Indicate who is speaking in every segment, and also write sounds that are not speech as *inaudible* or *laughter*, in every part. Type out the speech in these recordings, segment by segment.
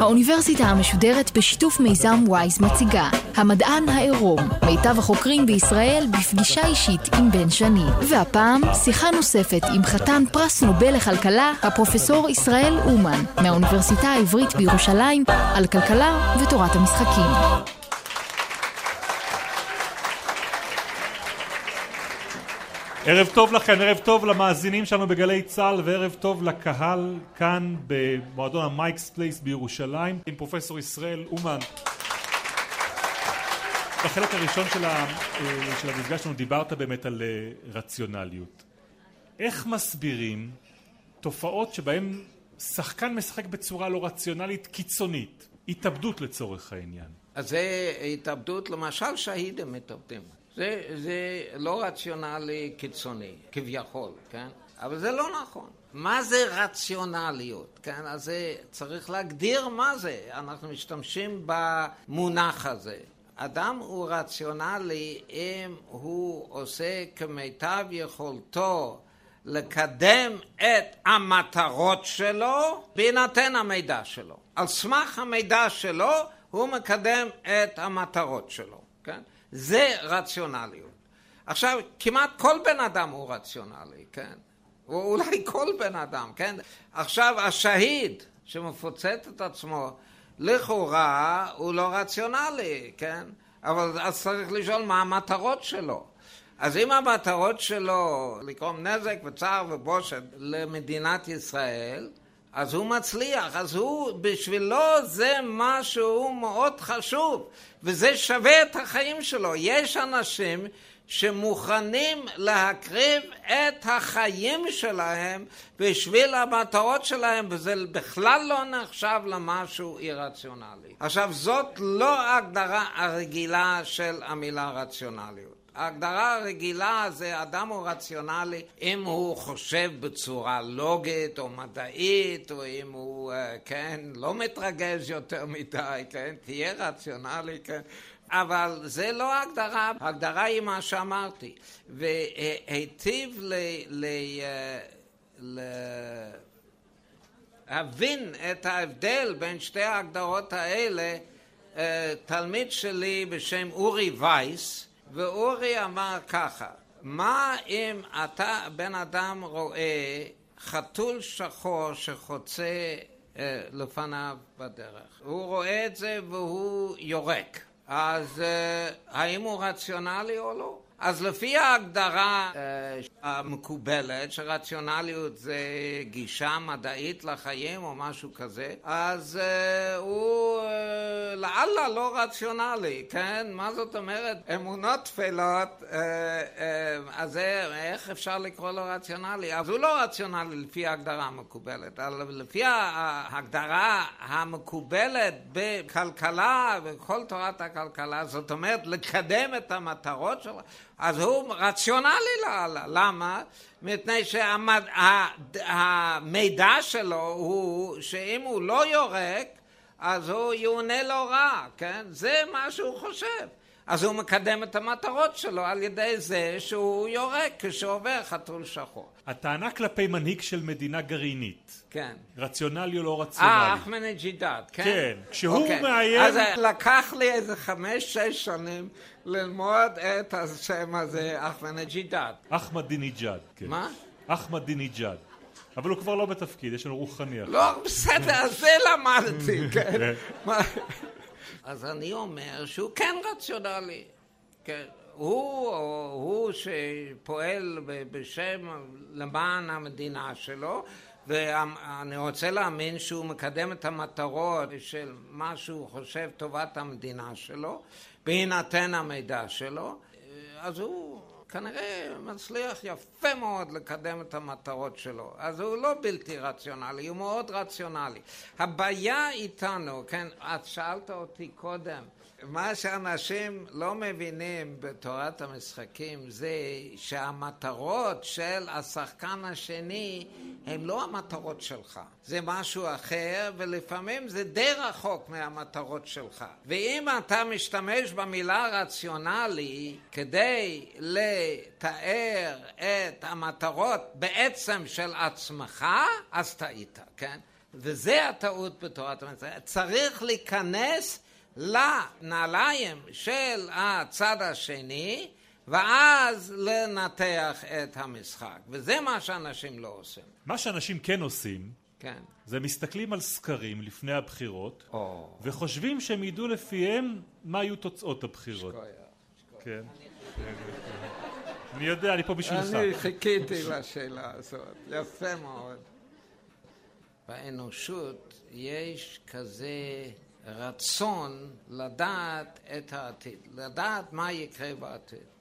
Speaker 1: האוניברסיטה המשודרת בשיתוף מיזם וויז מציגה המדען העירום, מיטב החוקרים בישראל בפגישה אישית עם בן שני. והפעם שיחה נוספת עם חתן פרס נובל לכלכלה, הפרופסור ישראל אומן, מהאוניברסיטה העברית בירושלים, על כלכלה ותורת המשחקים.
Speaker 2: ערב טוב לכם, ערב טוב למאזינים שלנו בגלי צה"ל וערב טוב לקהל כאן במועדון ה Mike's Place בירושלים עם פרופסור ישראל אומן. בחלק הראשון של, ה, של המפגש שלנו דיברת באמת על אה, רציונליות. איך מסבירים תופעות שבהן שחקן משחק בצורה לא רציונלית קיצונית, התאבדות לצורך העניין?
Speaker 3: אז זה התאבדות, למשל שהידים מתאבדים. זה, זה לא רציונלי קיצוני, כביכול, כן? אבל זה לא נכון. מה זה רציונליות, כן? אז זה צריך להגדיר מה זה. אנחנו משתמשים במונח הזה. אדם הוא רציונלי אם הוא עושה כמיטב יכולתו לקדם את המטרות שלו בהינתן המידע שלו. על סמך המידע שלו הוא מקדם את המטרות שלו, כן? זה רציונליות. עכשיו, כמעט כל בן אדם הוא רציונלי, כן? או אולי *laughs* כל בן אדם, כן? עכשיו, השהיד שמפוצץ את עצמו, לכאורה הוא לא רציונלי, כן? אבל אז צריך לשאול מה המטרות שלו. אז אם המטרות שלו לגרום נזק וצער ובושת למדינת ישראל, אז הוא מצליח, אז הוא, בשבילו זה משהו מאוד חשוב, וזה שווה את החיים שלו. יש אנשים שמוכנים להקריב את החיים שלהם בשביל המטרות שלהם, וזה בכלל לא נחשב למשהו אירציונלי. עכשיו, זאת לא ההגדרה הרגילה של המילה רציונליות. ההגדרה הרגילה זה אדם הוא רציונלי אם הוא חושב בצורה לוגית או מדעית או אם הוא, כן, לא מתרגז יותר מדי, כן, תהיה רציונלי, כן. אבל זה לא ההגדרה, ההגדרה היא מה שאמרתי. והיטיב ל... ל... ל... להבין את ההבדל בין שתי ההגדרות האלה תלמיד שלי בשם אורי וייס ואורי אמר ככה, מה אם אתה בן אדם רואה חתול שחור שחוצה אה, לפניו בדרך, הוא רואה את זה והוא יורק, אז אה, האם הוא רציונלי או לא? אז לפי ההגדרה אה, המקובלת, שרציונליות זה גישה מדעית לחיים או משהו כזה, אז אה, הוא אה, לאללה לא רציונלי, כן? מה זאת אומרת? אמונות טפלות, אז איך אפשר לקרוא לו רציונלי? אז הוא לא רציונלי לפי ההגדרה המקובלת, אבל לפי ההגדרה המקובלת בכלכלה וכל תורת הכלכלה, זאת אומרת לקדם את המטרות שלו אז הוא רציונלי לאללה. למה? מפני שהמידע שלו הוא שאם הוא לא יורק, אז הוא יעונה לו רע, כן? זה מה שהוא חושב. אז הוא מקדם את המטרות שלו על ידי זה שהוא יורק כשעובר חתול שחור.
Speaker 2: הטענה כלפי מנהיג של מדינה גרעינית.
Speaker 3: כן.
Speaker 2: רציונלי או לא רציונלי.
Speaker 3: אה, אחמדינג'ידאד, כן?
Speaker 2: כן. כשהוא אוקיי. מאיים...
Speaker 3: אז לקח לי איזה חמש-שש שנים ללמוד את השם הזה, אחמדינג'ידאד.
Speaker 2: אחמדינג'אד, כן.
Speaker 3: מה?
Speaker 2: אחמדינג'אד. אבל הוא כבר לא בתפקיד, יש לנו רוחני
Speaker 3: אחר. לא, בסדר, אז זה למדתי, *laughs* כן. אז אני אומר שהוא כן רציונלי. כן. הוא, הוא שפועל בשם למען המדינה שלו, ואני רוצה להאמין שהוא מקדם את המטרות של מה שהוא חושב טובת המדינה שלו, בהינתן המידע שלו, אז הוא כנראה מצליח יפה מאוד לקדם את המטרות שלו. אז הוא לא בלתי רציונלי, הוא מאוד רציונלי. הבעיה איתנו, כן, את שאלת אותי קודם, מה שאנשים לא מבינים בתורת המשחקים זה שהמטרות של השחקן השני הם לא המטרות שלך. זה משהו אחר, ולפעמים זה די רחוק מהמטרות שלך. ואם אתה משתמש במילה רציונלי כדי לתאר את המטרות בעצם של עצמך, אז טעית, כן? וזה הטעות בתורת המצרים. צריך להיכנס לנעליים של הצד השני ואז לנתח את המשחק. וזה מה שאנשים לא עושים.
Speaker 2: מה שאנשים כן עושים,
Speaker 3: כן.
Speaker 2: זה מסתכלים על סקרים לפני הבחירות,
Speaker 3: Oh.
Speaker 2: וחושבים שהם ידעו לפיהם מה יהיו תוצאות הבחירות. כן. אני יודע, אני פה בשבילך.
Speaker 3: אני חיכיתי לשאלה הזאת, יפה מאוד. באנושות יש כזה רצון לדעת את העתיד, לדעת מה יקרה בעתיד.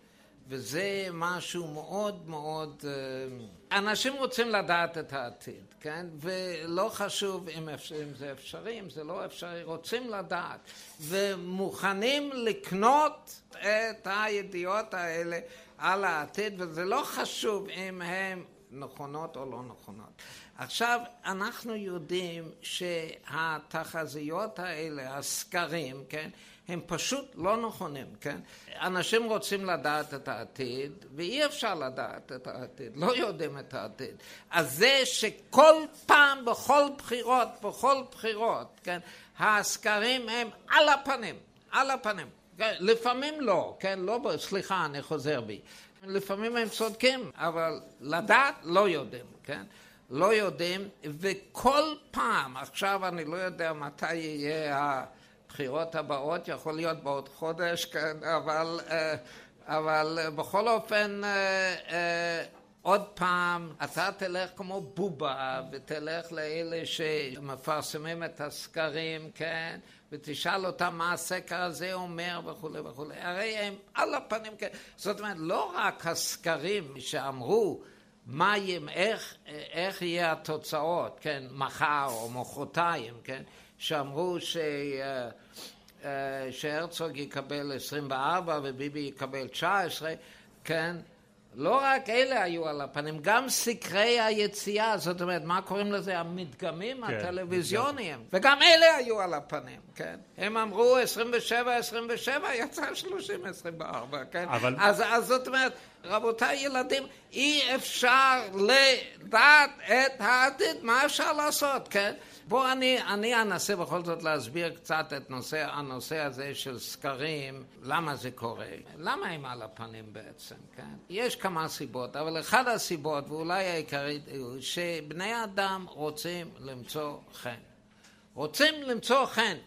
Speaker 3: וזה משהו מאוד מאוד... אה, אנשים רוצים לדעת את העתיד, כן? ולא חשוב אם, אפשר, אם זה אפשרי, אם זה לא אפשרי, רוצים לדעת. ומוכנים לקנות את הידיעות האלה על העתיד, וזה לא חשוב אם הן נכונות או לא נכונות. עכשיו, אנחנו יודעים שהתחזיות האלה, הסקרים, כן? הם פשוט לא נכונים, כן? אנשים רוצים לדעת את העתיד, ואי אפשר לדעת את העתיד, לא יודעים את העתיד. אז זה שכל פעם, בכל בחירות, בכל בחירות, כן? הסקרים הם על הפנים, על הפנים. כן? לפעמים לא, כן? לא, סליחה, אני חוזר בי. לפעמים הם צודקים, אבל לדעת לא יודעים, כן? לא יודעים, וכל פעם, עכשיו אני לא יודע מתי יהיה הבחירות הבאות, יכול להיות בעוד חודש, כן, אבל, אבל בכל אופן עוד פעם, אתה תלך כמו בובה ותלך לאלה שמפרסמים את הסקרים, כן, ותשאל אותם מה הסקר הזה אומר וכולי וכולי. הרי הם על הפנים, כן. זאת אומרת, לא רק הסקרים שאמרו מה, איך, איך יהיה התוצאות, כן, מחר או מחרתיים, כן, שאמרו ש, שהרצוג יקבל 24 וביבי יקבל 19, כן, לא רק אלה היו על הפנים, גם סקרי היציאה, זאת אומרת, מה קוראים לזה? המדגמים כן, הטלוויזיוניים, מדגם. וגם אלה היו על הפנים, כן? הם אמרו 27, 27, יצא 30, 24, כן? אבל... אז, אז זאת אומרת, רבותיי ילדים, אי אפשר לדעת את העתיד, מה אפשר לעשות, כן? בואו אני, אני אנסה בכל זאת להסביר קצת את נושא, הנושא הזה של סקרים, למה זה קורה, למה הם על הפנים בעצם, כן? יש כמה סיבות, אבל אחת הסיבות, ואולי העיקרית, הוא שבני אדם רוצים למצוא חן. רוצים למצוא חן,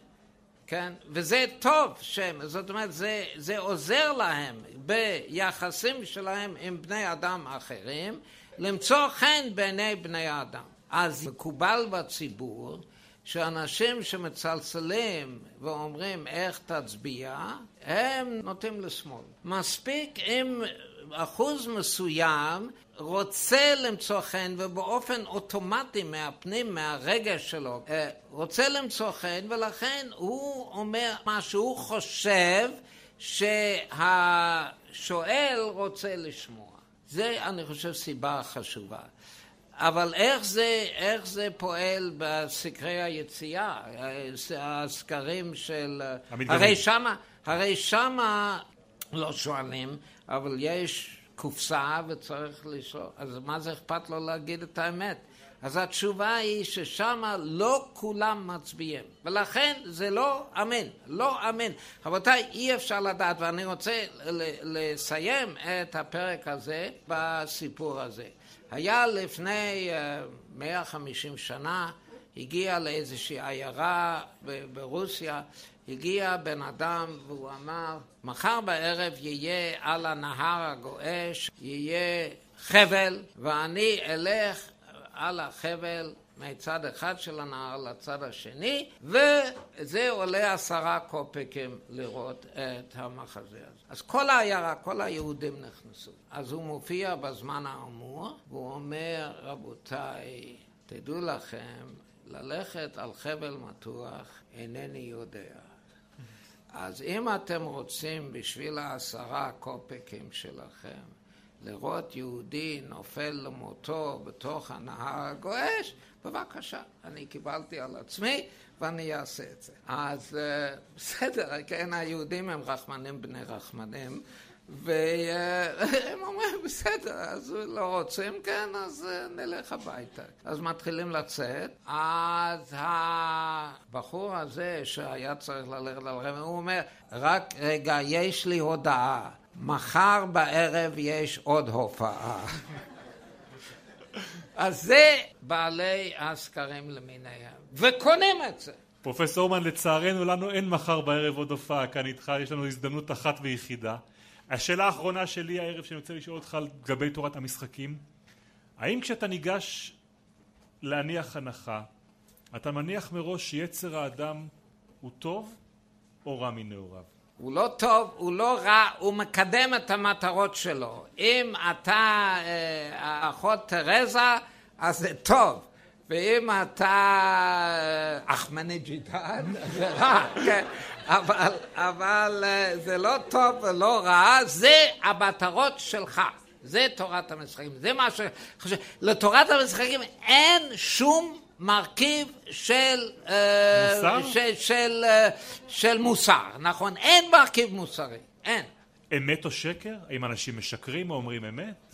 Speaker 3: כן? וזה טוב שהם, זאת אומרת, זה, זה עוזר להם ביחסים שלהם עם בני אדם אחרים, למצוא חן בעיני בני אדם. אז מקובל בציבור שאנשים שמצלצלים ואומרים איך תצביע, הם נוטים לשמאל. מספיק אם אחוז מסוים רוצה למצוא חן ובאופן אוטומטי מהפנים, מהרגש שלו, אה, רוצה למצוא חן ולכן הוא אומר מה שהוא חושב שהשואל רוצה לשמוע. זה אני חושב סיבה חשובה. אבל איך זה, איך זה פועל בסקרי היציאה, הסקרים של... המתגמים. הרי שמה, הרי שמה לא שואלים, אבל יש קופסה וצריך לשאול, אז מה זה אכפת לו להגיד את האמת? אז התשובה היא ששם לא כולם מצביעים, ולכן זה לא אמן, לא אמן. רבותיי, אי אפשר לדעת, ואני רוצה לסיים את הפרק הזה בסיפור הזה. היה לפני 150 אה, שנה, הגיע לאיזושהי עיירה ברוסיה, הגיע בן אדם והוא אמר, מחר בערב יהיה על הנהר הגועש, יהיה חבל, ואני אלך על החבל מצד אחד של הנהר לצד השני, וזה עולה עשרה קופקים לראות את המחזה הזה. אז כל העיירה, כל היהודים נכנסו. אז הוא מופיע בזמן האמור, והוא אומר, רבותיי, תדעו לכם, ללכת על חבל מתוח אינני יודע. אז אם אתם רוצים בשביל העשרה קופקים שלכם לראות יהודי נופל למותו בתוך הנהר הגועש, בבקשה, אני קיבלתי על עצמי ואני אעשה את זה. אז אה, בסדר, כן, היהודים הם רחמנים בני רחמנים, והם אומרים, בסדר, אז לא רוצים, כן, אז אה, נלך הביתה. אז מתחילים לצאת, אז הבחור הזה שהיה צריך ללכת לרמי, הוא אומר, רק רגע, יש לי הודעה, מחר בערב יש עוד הופעה. *laughs* אז זה בעלי הסקרים למיניהם, וקונים את זה.
Speaker 2: פרופסור אומן, לצערנו לנו אין מחר בערב עוד הופעה כאן איתך, יש לנו הזדמנות אחת ויחידה. השאלה האחרונה שלי הערב שאני רוצה לשאול אותך לגבי תורת המשחקים, האם כשאתה ניגש להניח הנחה, אתה מניח מראש שיצר האדם הוא טוב או רע מנעוריו?
Speaker 3: הוא לא טוב, הוא לא רע, הוא מקדם את המטרות שלו. אם אתה אה, אחות תרזה, אז זה טוב. ואם אתה אה, אחמנג'ידן, *laughs* זה רע, כן. אבל, אבל אה, זה לא טוב ולא רע, זה המטרות שלך. זה תורת המשחקים. זה מה ש... לתורת המשחקים אין שום מרכיב של
Speaker 2: מוסר?
Speaker 3: של, של, של מוסר, נכון? אין מרכיב מוסרי, אין.
Speaker 2: אמת או שקר? האם אנשים משקרים או אומרים אמת?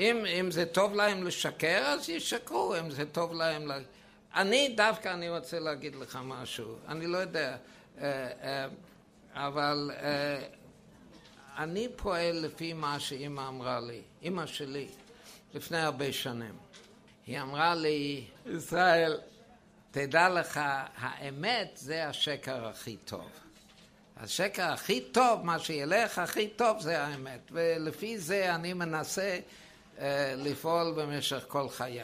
Speaker 3: אם, אם זה טוב להם לשקר, אז ישקרו, אם זה טוב להם... ל... אני דווקא, אני רוצה להגיד לך משהו, אני לא יודע, אבל אני פועל לפי מה שאימא אמרה לי, אימא שלי, לפני הרבה שנים. היא אמרה לי, ישראל, תדע לך, האמת זה השקר הכי טוב. השקר הכי טוב, מה שילך הכי טוב זה האמת, ולפי זה אני מנסה לפעול במשך כל חיי.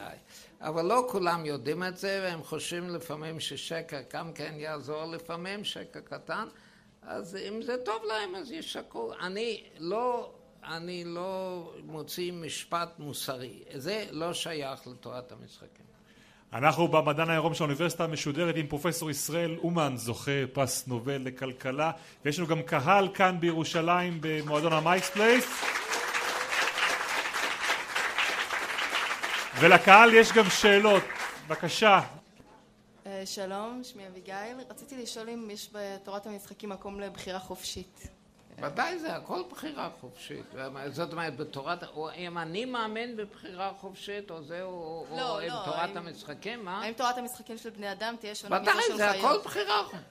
Speaker 3: אבל לא כולם יודעים את זה, והם חושבים לפעמים ששקר גם כן יעזור לפעמים, שקר קטן, אז אם זה טוב להם אז ישקרו. אני לא אני לא מוציא משפט מוסרי. זה לא שייך לתורת המשחקים.
Speaker 2: אנחנו במדען העירום של האוניברסיטה משודרת עם פרופסור ישראל אומן, זוכה פרס נובל לכלכלה, ויש לנו גם קהל כאן בירושלים במועדון המייקס ולקהל יש גם שאלות. בבקשה.
Speaker 4: שלום, שמי אביגיל. רציתי לשאול אם יש בתורת המשחקים מקום לבחירה חופשית.
Speaker 3: ודאי זה הכל בחירה חופשית. זאת אומרת, בתורת... אם אני מאמין בבחירה חופשית, או זה, או,
Speaker 4: לא,
Speaker 3: או
Speaker 4: לא,
Speaker 3: עם תורת
Speaker 4: האם-
Speaker 3: המשחקים, מה?
Speaker 4: האם תורת המשחקים של בני אדם תהיה שונה מזו
Speaker 3: ודאי,
Speaker 4: של
Speaker 3: זה
Speaker 4: חיות?
Speaker 3: הכל בחירה חופשית.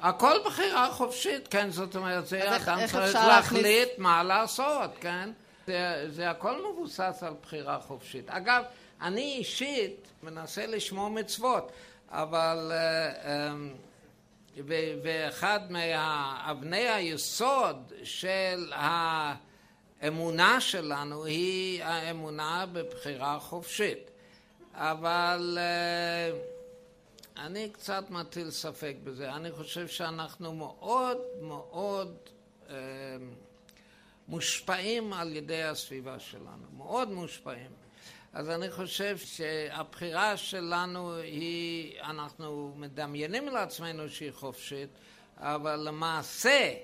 Speaker 3: הכל בחירה חופשית, כן, זאת אומרת, זה אדם צריך להחליט מה לעשות, כן? זה, זה הכל מבוסס על בחירה חופשית. אגב, אני אישית מנסה לשמור מצוות, אבל... אה, אמ, ואחד מאבני היסוד של האמונה שלנו היא האמונה בבחירה חופשית. אבל אה, אני קצת מטיל ספק בזה. אני חושב שאנחנו מאוד מאוד אה, מושפעים על ידי הסביבה שלנו, מאוד מושפעים. אז אני חושב שהבחירה שלנו היא, אנחנו מדמיינים לעצמנו שהיא חופשית, אבל למעשה,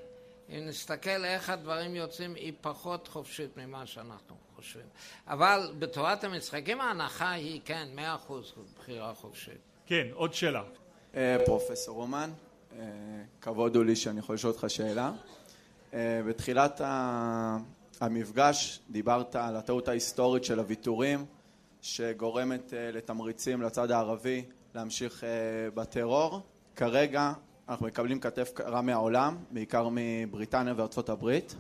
Speaker 3: אם נסתכל איך הדברים יוצאים, היא פחות חופשית ממה שאנחנו חושבים. אבל בתורת המשחקים ההנחה היא, כן, מאה אחוז בחירה חופשית.
Speaker 2: כן, עוד שאלה.
Speaker 5: אה, פרופסור רומן, אה, כבוד הוא לי שאני יכול לשאול אותך שאלה. אה, בתחילת המפגש דיברת על הטעות ההיסטורית של הוויתורים שגורמת אה, לתמריצים לצד הערבי להמשיך אה, בטרור. כרגע אנחנו מקבלים כתף קרה מהעולם, בעיקר מבריטניה וארצות הברית.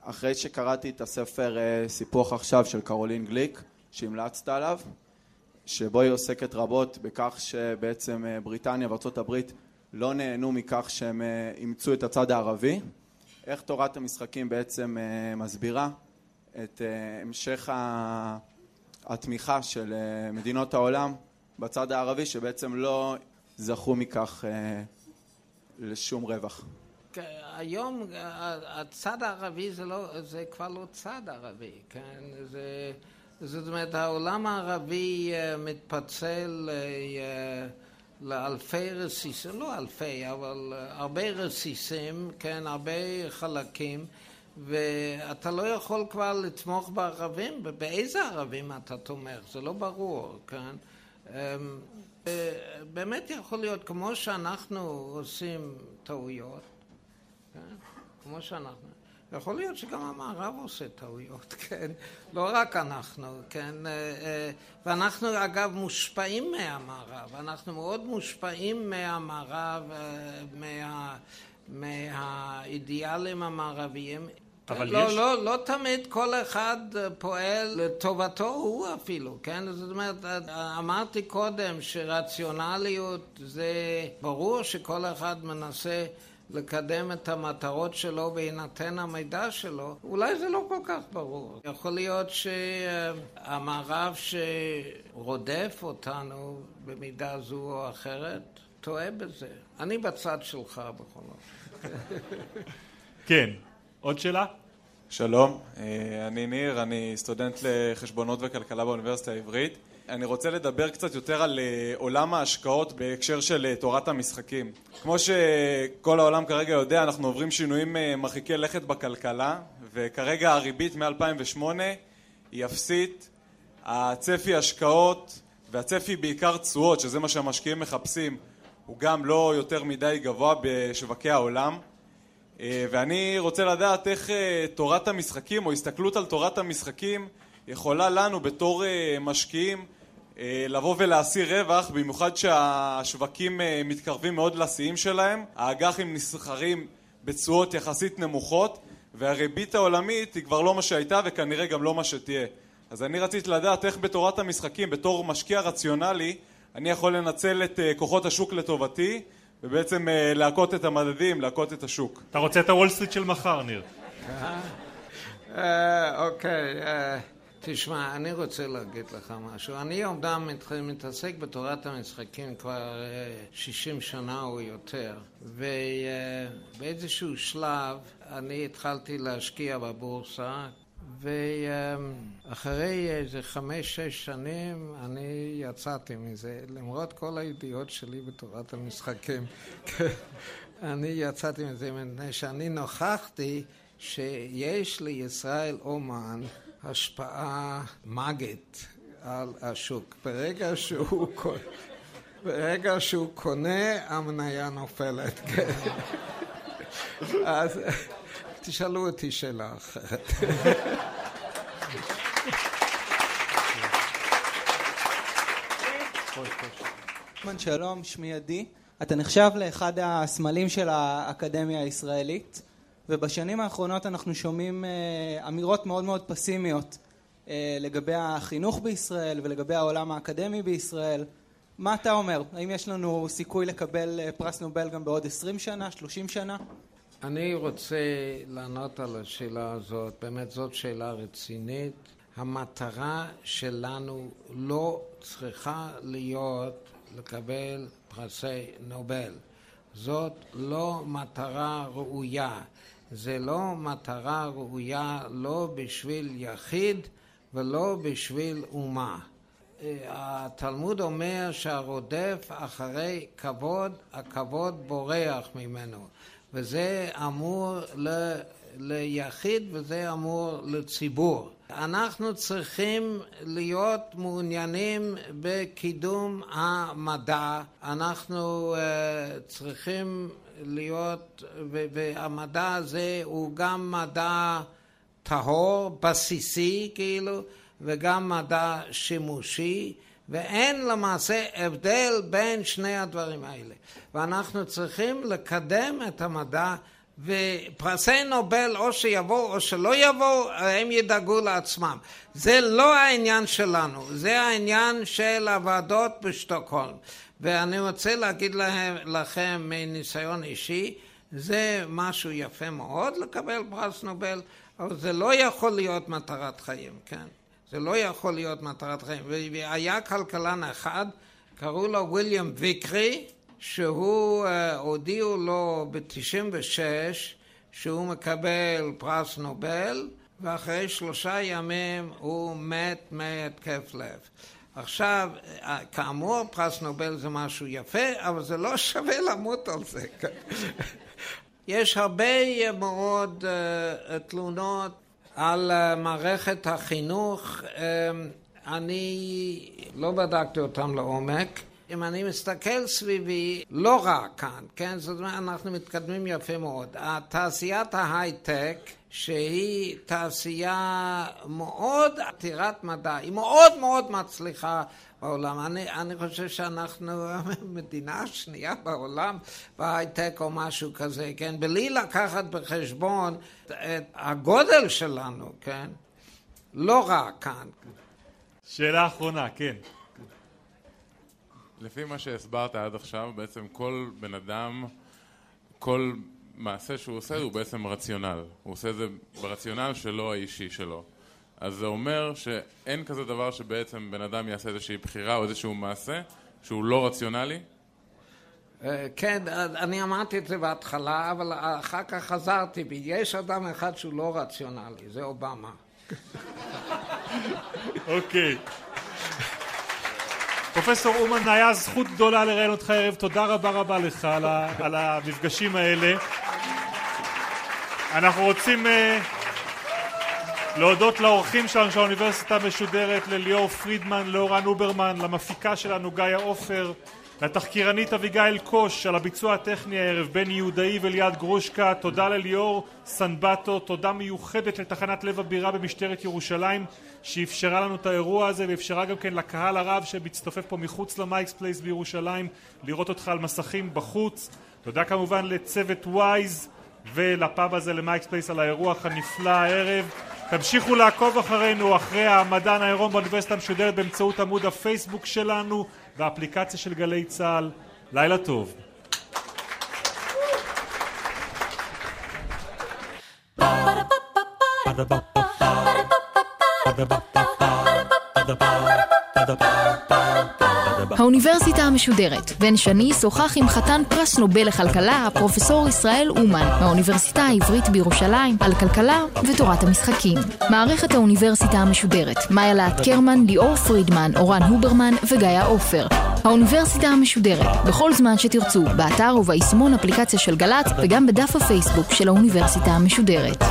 Speaker 5: אחרי שקראתי את הספר סיפוח עכשיו של קרולין גליק, שהמלצת עליו, שבו היא עוסקת רבות בכך שבעצם בריטניה וארצות הברית לא נהנו מכך שהם אימצו את הצד הערבי. איך תורת המשחקים בעצם אה, מסבירה את אה, המשך התמיכה של אה, מדינות העולם בצד הערבי שבעצם לא זכו מכך לשום רווח.
Speaker 3: כן, היום הצד הערבי זה, לא, זה כבר לא צד ערבי, כן? זה, זאת אומרת, העולם הערבי מתפצל לאלפי רסיסים, לא אלפי, אבל אה, הרבה רסיסים, כן, הרבה חלקים, ואתה לא יכול כבר לתמוך בערבים, באיזה ערבים אתה תומך? זה לא ברור, כן? אמ, אה, באמת יכול להיות, כמו שאנחנו עושים טעויות, כן? כמו שאנחנו, יכול להיות שגם המערב עושה טעויות, *laughs* כן? לא רק אנחנו, כן? אה, אה, ואנחנו אגב מושפעים מהמערב, אנחנו מאוד מושפעים מהמערב, מה... מהאידיאלים המערביים. אבל לא, יש... לא, לא תמיד כל אחד פועל לטובתו הוא אפילו, כן? זאת אומרת, אמרתי קודם שרציונליות זה ברור שכל אחד מנסה לקדם את המטרות שלו בהינתן המידע שלו, אולי זה לא כל כך ברור. יכול להיות שהמערב שרודף אותנו במידה זו או אחרת טועה בזה. אני בצד שלך בכל אופן. *laughs*
Speaker 2: כן. עוד שאלה?
Speaker 6: שלום, אה, אני ניר, אני סטודנט לחשבונות וכלכלה באוניברסיטה העברית. אני רוצה לדבר קצת יותר על אה, עולם ההשקעות בהקשר של אה, תורת המשחקים. כמו שכל העולם כרגע יודע, אנחנו עוברים שינויים מרחיקי לכת בכלכלה, וכרגע הריבית מ-2008 היא אפסית, הצפי השקעות והצפי בעיקר תשואות, שזה מה שהמשקיעים מחפשים, הוא גם לא יותר מדי גבוה בשווקי העולם. אה, ואני רוצה לדעת איך אה, תורת המשחקים או הסתכלות על תורת המשחקים יכולה לנו בתור אה, משקיעים לבוא ולהשיא רווח, במיוחד שהשווקים מתקרבים מאוד לשיאים שלהם, האג"חים נסחרים בתשואות יחסית נמוכות והריבית העולמית היא כבר לא מה שהייתה וכנראה גם לא מה שתהיה. אז אני רציתי לדעת איך בתורת המשחקים, בתור משקיע רציונלי, אני יכול לנצל את כוחות השוק לטובתי ובעצם אה, להכות את המדדים, להכות את השוק.
Speaker 2: אתה רוצה את הוול סטריט של מחר, ניר.
Speaker 3: אה, אוקיי, אה, תשמע, אני רוצה להגיד לך משהו. אני אומנם מתעסק בתורת המשחקים כבר 60 שנה או יותר, ובאיזשהו שלב אני התחלתי להשקיע בבורסה ואחרי איזה חמש-שש שנים אני יצאתי מזה, למרות כל הידיעות שלי בתורת המשחקים. *laughs* אני יצאתי מזה מפני שאני נוכחתי שיש לישראל אומן השפעה מאגית על השוק. ברגע שהוא, ברגע שהוא קונה, המניה נופלת. אז תשאלו אותי שאלה אחרת.
Speaker 7: שלום, שמי עדי. אתה נחשב לאחד הסמלים של האקדמיה הישראלית, ובשנים האחרונות אנחנו שומעים אה, אמירות מאוד מאוד פסימיות אה, לגבי החינוך בישראל ולגבי העולם האקדמי בישראל. מה אתה אומר? האם יש לנו סיכוי לקבל אה, פרס נובל גם בעוד עשרים שנה, שלושים שנה?
Speaker 3: אני רוצה לענות על השאלה הזאת, באמת זאת שאלה רצינית. המטרה שלנו לא צריכה להיות לקבל פרסי נובל. זאת לא מטרה ראויה. זה לא מטרה ראויה לא בשביל יחיד ולא בשביל אומה. התלמוד אומר שהרודף אחרי כבוד, הכבוד בורח ממנו. וזה אמור ל, ליחיד וזה אמור לציבור. אנחנו צריכים להיות מעוניינים בקידום המדע, אנחנו uh, צריכים להיות, והמדע הזה הוא גם מדע טהור, בסיסי כאילו, וגם מדע שימושי. ואין למעשה הבדל בין שני הדברים האלה. ואנחנו צריכים לקדם את המדע ופרסי נובל או שיבואו או שלא יבואו, הם ידאגו לעצמם. זה לא העניין שלנו, זה העניין של הוועדות בשטוקהולם. ואני רוצה להגיד להם, לכם מניסיון אישי, זה משהו יפה מאוד לקבל פרס נובל, אבל זה לא יכול להיות מטרת חיים, כן? זה לא יכול להיות מטרת חיים. והיה כלכלן אחד, קראו לו ויליאם ויקרי, שהוא, אה, הודיעו לו ב-96 שהוא מקבל פרס נובל, ואחרי שלושה ימים הוא מת מהתקף לב. עכשיו, אה, כאמור, פרס נובל זה משהו יפה, אבל זה לא *laughs* שווה למות על זה. *laughs* יש הרבה מאוד uh, תלונות על uh, מערכת החינוך. Uh, אני לא בדקתי אותם לעומק. אם אני מסתכל סביבי, לא רק כאן, כן? זאת אומרת, אנחנו מתקדמים יפה מאוד. תעשיית ההייטק, שהיא תעשייה מאוד עתירת מדע, היא מאוד מאוד מצליחה בעולם. אני, אני חושב שאנחנו *laughs* מדינה שנייה בעולם בהייטק או משהו כזה, כן? בלי לקחת בחשבון את הגודל שלנו, כן? לא רק כאן.
Speaker 2: שאלה אחרונה, כן.
Speaker 8: לפי מה שהסברת עד עכשיו, בעצם כל בן אדם, כל מעשה שהוא עושה הוא בעצם רציונל. הוא עושה את זה ברציונל שלו האישי שלו. אז זה אומר שאין כזה דבר שבעצם בן אדם יעשה איזושהי בחירה או איזשהו מעשה שהוא לא רציונלי?
Speaker 3: אה, כן, אני אמרתי את זה בהתחלה, אבל אחר כך חזרתי בי. יש אדם אחד שהוא לא רציונלי, זה אובמה.
Speaker 2: אוקיי. פרופסור אומן, היה זכות גדולה לראיין אותך הערב, תודה רבה רבה לך על, ה, על המפגשים האלה. אנחנו רוצים uh, להודות לאורחים שלנו של האוניברסיטה המשודרת, לליאור פרידמן, לאורן אוברמן, למפיקה שלנו גיא עופר, לתחקירנית אביגיל קוש על הביצוע הטכני הערב, בני יהודאי וליעד גרושקה, תודה לליאור סנבטו, תודה מיוחדת לתחנת לב הבירה במשטרת ירושלים שאפשרה לנו את האירוע הזה ואפשרה גם כן לקהל הרב שמצטופף פה מחוץ ל Mike's Place בירושלים לראות אותך על מסכים בחוץ. תודה כמובן לצוות וויז ולפאב הזה ל Mike's Place על האירוח הנפלא הערב. תמשיכו לעקוב אחרינו אחרי המדען העירום באוניברסיטה המשודרת באמצעות עמוד הפייסבוק שלנו והאפליקציה של גלי צה"ל. לילה טוב.
Speaker 1: האוניברסיטה המשודרת. בן שני שוחח עם חתן פרס נובל לכלכלה, הפרופסור ישראל אומן, מהאוניברסיטה העברית בירושלים, על כלכלה ותורת המשחקים. מערכת האוניברסיטה המשודרת, מאיה להט קרמן, ליאור פרידמן, אורן הוברמן וגיא עופר. האוניברסיטה המשודרת, בכל זמן שתרצו, באתר וביישומון אפליקציה של גל"צ וגם בדף הפייסבוק של האוניברסיטה המשודרת.